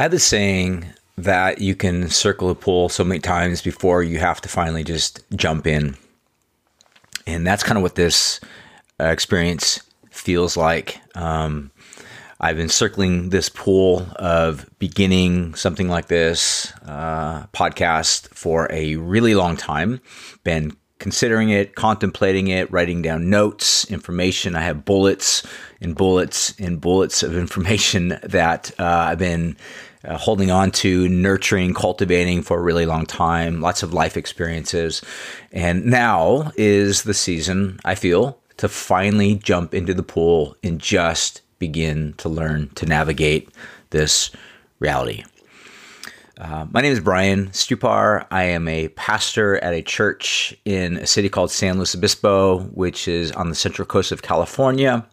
I have this saying that you can circle a pool so many times before you have to finally just jump in. And that's kind of what this uh, experience feels like. Um, I've been circling this pool of beginning something like this uh, podcast for a really long time. Been considering it, contemplating it, writing down notes, information. I have bullets and bullets and bullets of information that uh, I've been uh, holding on to, nurturing, cultivating for a really long time, lots of life experiences. And now is the season, I feel, to finally jump into the pool and just begin to learn to navigate this reality. Uh, my name is Brian Stupar. I am a pastor at a church in a city called San Luis Obispo, which is on the central coast of California.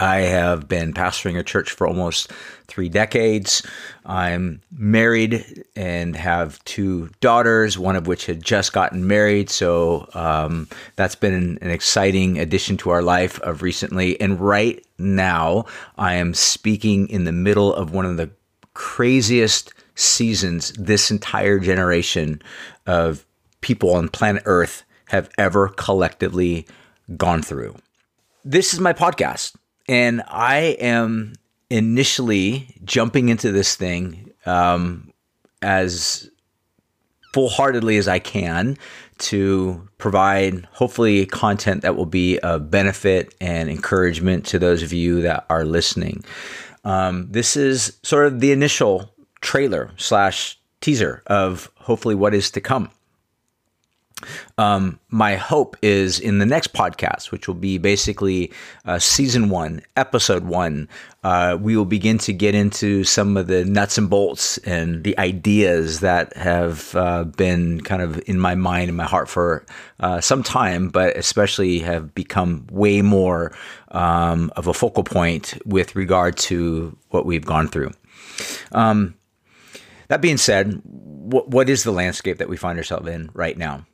I have been pastoring a church for almost three decades. I'm married and have two daughters, one of which had just gotten married. So um, that's been an, an exciting addition to our life of recently. And right now, I am speaking in the middle of one of the craziest seasons this entire generation of people on planet Earth have ever collectively gone through. This is my podcast and I am initially jumping into this thing um, as full heartedly as I can to provide hopefully content that will be a benefit and encouragement to those of you that are listening. Um, this is sort of the initial trailer slash teaser of hopefully what is to come. Um, my hope is in the next podcast, which will be basically uh, season one, episode one, uh, we will begin to get into some of the nuts and bolts and the ideas that have uh, been kind of in my mind and my heart for uh, some time, but especially have become way more um, of a focal point with regard to what we've gone through. Um, that being said, what, what is the landscape that we find ourselves in right now?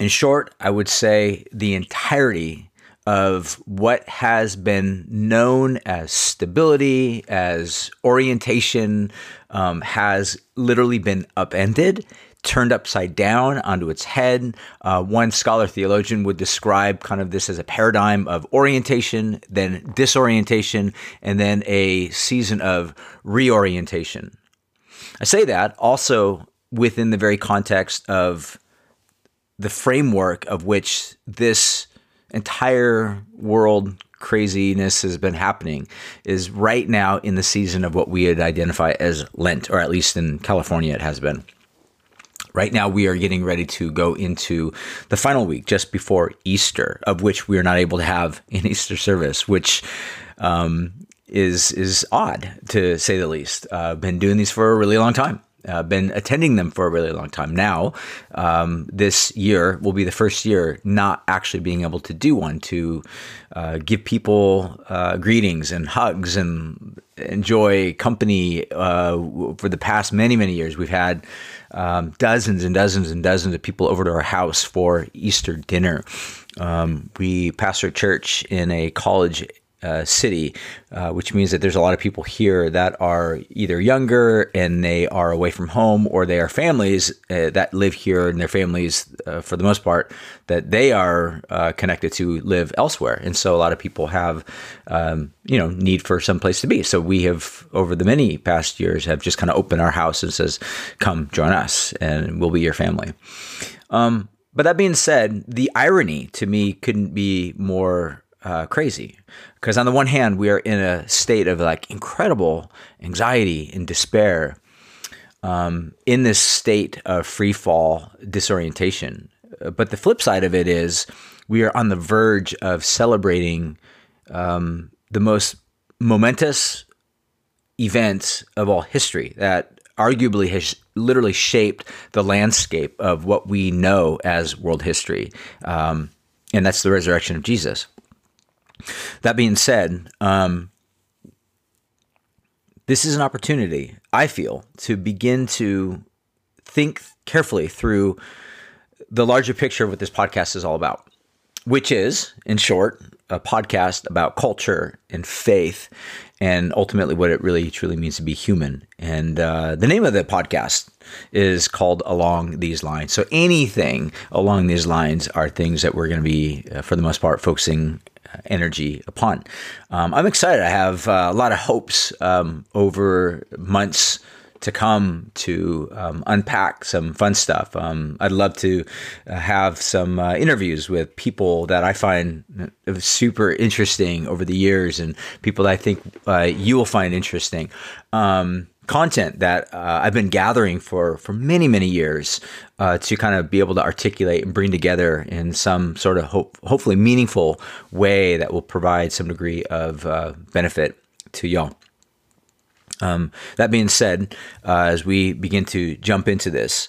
In short, I would say the entirety of what has been known as stability, as orientation, um, has literally been upended, turned upside down onto its head. Uh, one scholar theologian would describe kind of this as a paradigm of orientation, then disorientation, and then a season of reorientation. I say that also within the very context of the framework of which this entire world craziness has been happening is right now in the season of what we would identify as Lent, or at least in California, it has been. Right now, we are getting ready to go into the final week just before Easter, of which we are not able to have an Easter service, which um, is is odd to say the least. Uh, been doing these for a really long time uh, been attending them for a really long time now. Um, this year will be the first year not actually being able to do one to uh, give people uh, greetings and hugs and enjoy company. Uh, for the past many, many years, we've had um, dozens and dozens and dozens of people over to our house for Easter dinner. Um, we pastor a church in a college uh, city, uh, which means that there's a lot of people here that are either younger and they are away from home, or they are families uh, that live here and their families, uh, for the most part, that they are uh, connected to live elsewhere. And so a lot of people have, um, you know, need for some place to be. So we have, over the many past years, have just kind of opened our house and says, "Come join us, and we'll be your family." Um, but that being said, the irony to me couldn't be more uh, crazy. Because on the one hand we are in a state of like incredible anxiety and despair um, in this state of free fall disorientation. Uh, but the flip side of it is we are on the verge of celebrating um, the most momentous event of all history that arguably has literally shaped the landscape of what we know as world history. Um, and that's the resurrection of jesus that being said, um, this is an opportunity, I feel, to begin to think carefully through the larger picture of what this podcast is all about, which is, in short, a podcast about culture and faith and ultimately what it really truly means to be human. And uh, the name of the podcast is called Along These Lines. So anything along these lines are things that we're going to be, uh, for the most part, focusing energy upon. Um, I'm excited. I have uh, a lot of hopes um, over months to come to um, unpack some fun stuff. Um, I'd love to uh, have some uh, interviews with people that I find uh, super interesting over the years and people that I think uh, you will find interesting. Um, content that uh, I've been gathering for for many many years uh, to kind of be able to articulate and bring together in some sort of hope, hopefully meaningful way that will provide some degree of uh, benefit to y'all. Um, that being said, uh, as we begin to jump into this,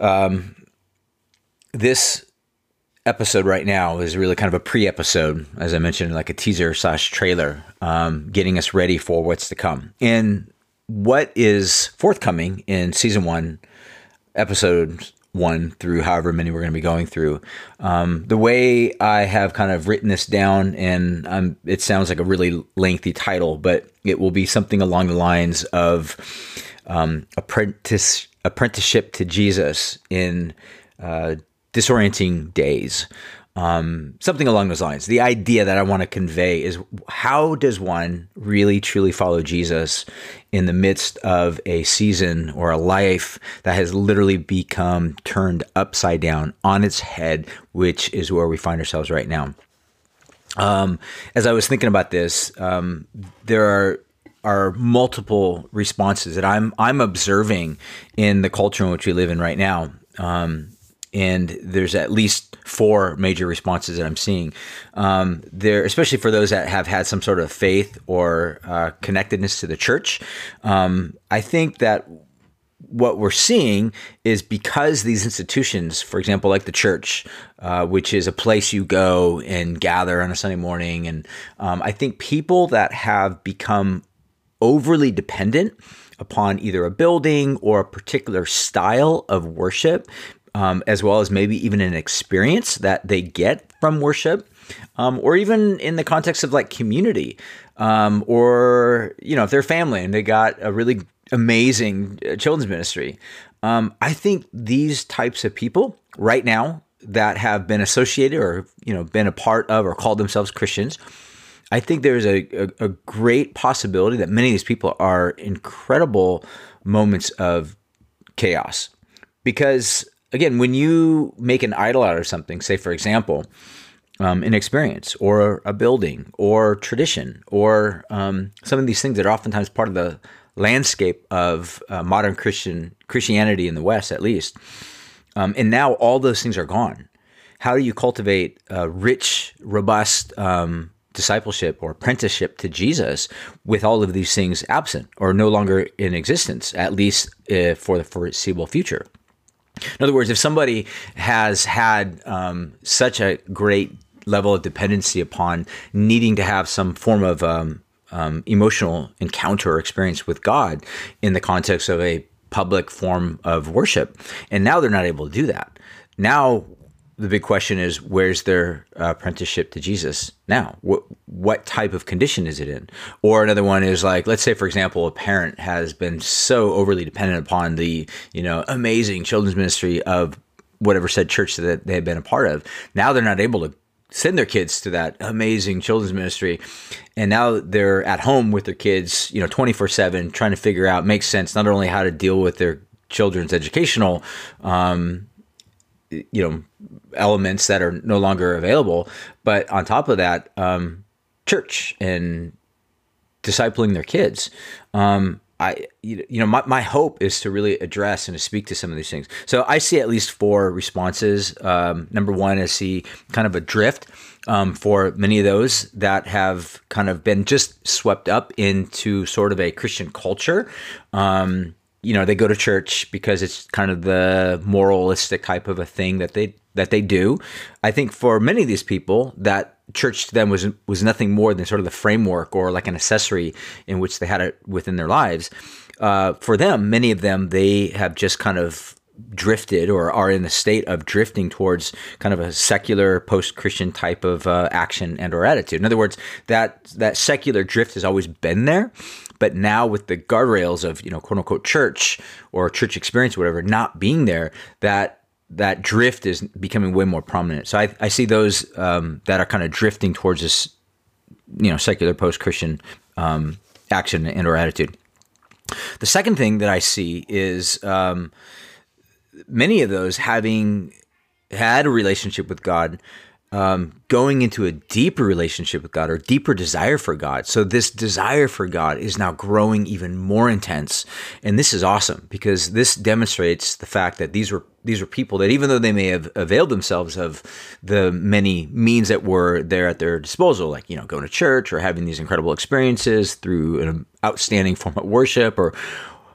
um, this episode right now is really kind of a pre-episode, as I mentioned, like a teaser slash trailer, um, getting us ready for what's to come. And what is forthcoming in season one, episode one through however many we're going to be going through. Um, the way I have kind of written this down, and um, it sounds like a really lengthy title, but it will be something along the lines of um, apprentice apprenticeship to Jesus in uh, disorienting days. Um, something along those lines. The idea that I want to convey is how does one really truly follow Jesus in the midst of a season or a life that has literally become turned upside down on its head, which is where we find ourselves right now. Um, as I was thinking about this, um, there are are multiple responses that I'm I'm observing in the culture in which we live in right now. Um, and there's at least four major responses that I'm seeing. Um, there, especially for those that have had some sort of faith or uh, connectedness to the church. Um, I think that what we're seeing is because these institutions, for example, like the church, uh, which is a place you go and gather on a Sunday morning, and um, I think people that have become overly dependent upon either a building or a particular style of worship um, as well as maybe even an experience that they get from worship, um, or even in the context of like community, um, or you know if they're family and they got a really amazing uh, children's ministry. Um, I think these types of people right now that have been associated or you know been a part of or called themselves Christians. I think there's a, a, a great possibility that many of these people are incredible moments of chaos because again, when you make an idol out of something, say for example, um, an experience or a building or tradition or um, some of these things that are oftentimes part of the landscape of uh, modern Christian Christianity in the West, at least. Um, and now all those things are gone. How do you cultivate a rich, robust um, discipleship or apprenticeship to Jesus with all of these things absent or no longer in existence, at least uh, for the foreseeable future? In other words, if somebody has had um, such a great level of dependency upon needing to have some form of um, um, emotional encounter or experience with God in the context of a public form of worship, and now they're not able to do that. Now the big question is where's their uh, apprenticeship to Jesus now? What what type of condition is it in? Or another one is like, let's say for example, a parent has been so overly dependent upon the you know amazing children's ministry of whatever said church that they have been a part of. Now they're not able to send their kids to that amazing children's ministry and now they're at home with their kids you know 24-7 trying to figure out makes sense not only how to deal with their children's educational um, you know elements that are no longer available but on top of that um, church and discipling their kids um, I, you know, my, my hope is to really address and to speak to some of these things. So I see at least four responses. Um, number one, I see kind of a drift um, for many of those that have kind of been just swept up into sort of a Christian culture. Um, you know they go to church because it's kind of the moralistic type of a thing that they that they do. I think for many of these people that church to them was was nothing more than sort of the framework or like an accessory in which they had it within their lives. Uh, for them, many of them they have just kind of drifted or are in the state of drifting towards kind of a secular post-christian type of uh, action and or attitude. In other words that that secular drift has always been there but now with the guardrails of you know quote unquote church or church experience or whatever not being there that that drift is becoming way more prominent. So i, I see those um, that are kind of drifting towards this you know secular post-christian um, action and or attitude. The second thing that I see is um, many of those having had a relationship with God, um, going into a deeper relationship with God or deeper desire for God. So this desire for God is now growing even more intense, and this is awesome because this demonstrates the fact that these were these were people that even though they may have availed themselves of the many means that were there at their disposal, like you know going to church or having these incredible experiences through an outstanding form of worship or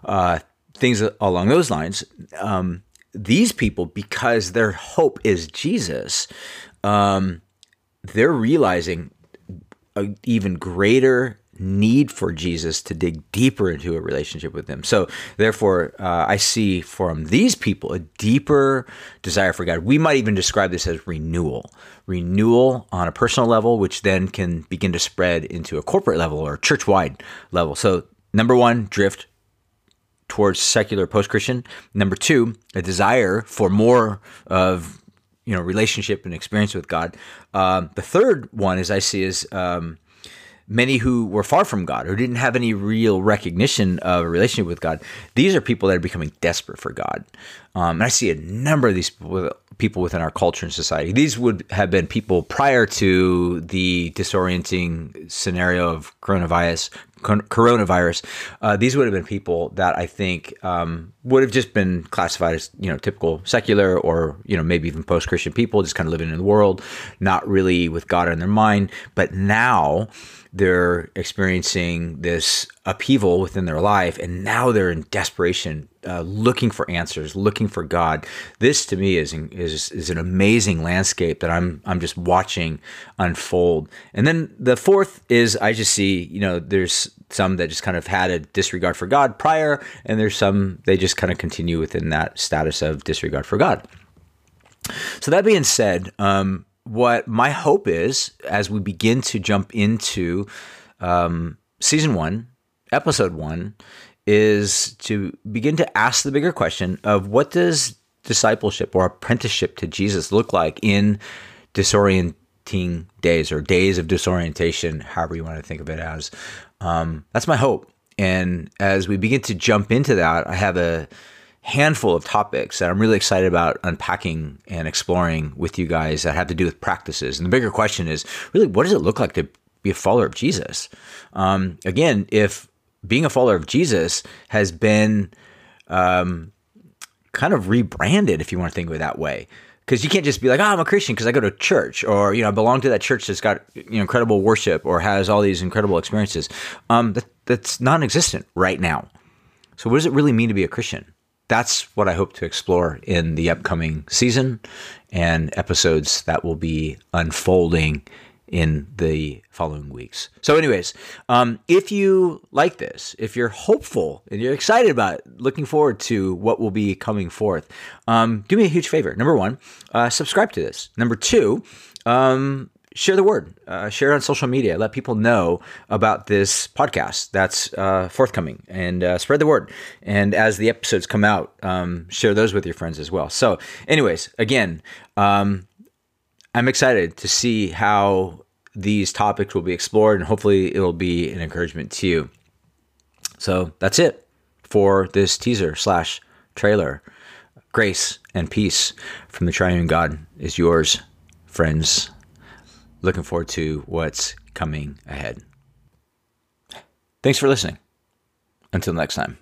uh, things along those lines. Um, these people, because their hope is Jesus, um, they're realizing an even greater need for Jesus to dig deeper into a relationship with Him. So, therefore, uh, I see from these people a deeper desire for God. We might even describe this as renewal renewal on a personal level, which then can begin to spread into a corporate level or church wide level. So, number one, drift towards secular post Christian. Number two, a desire for more of you know relationship and experience with God. Um, the third one, as I see, is um, many who were far from God or didn't have any real recognition of a relationship with God. These are people that are becoming desperate for God. Um, and I see a number of these people within our culture and society. These would have been people prior to the disorienting scenario of coronavirus. Coronavirus. Uh, these would have been people that I think um, would have just been classified as you know typical secular or you know maybe even post Christian people, just kind of living in the world, not really with God in their mind. But now they're experiencing this upheaval within their life and now they're in desperation uh, looking for answers looking for god. This to me is, is is an amazing landscape that i'm i'm just watching unfold. And then the fourth is i just see you know there's some that just kind of had a disregard for god prior and there's some they just kind of continue within that status of disregard for god. So that being said um, what my hope is as we begin to jump into um, season one, episode one, is to begin to ask the bigger question of what does discipleship or apprenticeship to Jesus look like in disorienting days or days of disorientation, however you want to think of it as. Um, that's my hope. And as we begin to jump into that, I have a handful of topics that I'm really excited about unpacking and exploring with you guys that have to do with practices. And the bigger question is really, what does it look like to be a follower of Jesus? Um, again, if being a follower of Jesus has been um, kind of rebranded, if you want to think of it that way, because you can't just be like, oh, I'm a Christian because I go to church, or you know, I belong to that church that's got you know incredible worship or has all these incredible experiences. Um, that, that's non-existent right now. So, what does it really mean to be a Christian? that's what I hope to explore in the upcoming season and episodes that will be unfolding in the following weeks. So, anyways, um, if you like this, if you're hopeful and you're excited about it, looking forward to what will be coming forth, um, do me a huge favor. Number one, uh, subscribe to this. Number two, um, share the word, uh, share it on social media, let people know about this podcast that's uh, forthcoming, and uh, spread the word. And as the episodes come out, um, share those with your friends as well. So, anyways, again, um, I'm excited to see how these topics will be explored, and hopefully, it'll be an encouragement to you. So that's it for this teaser slash trailer. Grace and peace from the Triune God is yours, friends looking forward to what's coming ahead. Thanks for listening. Until next time.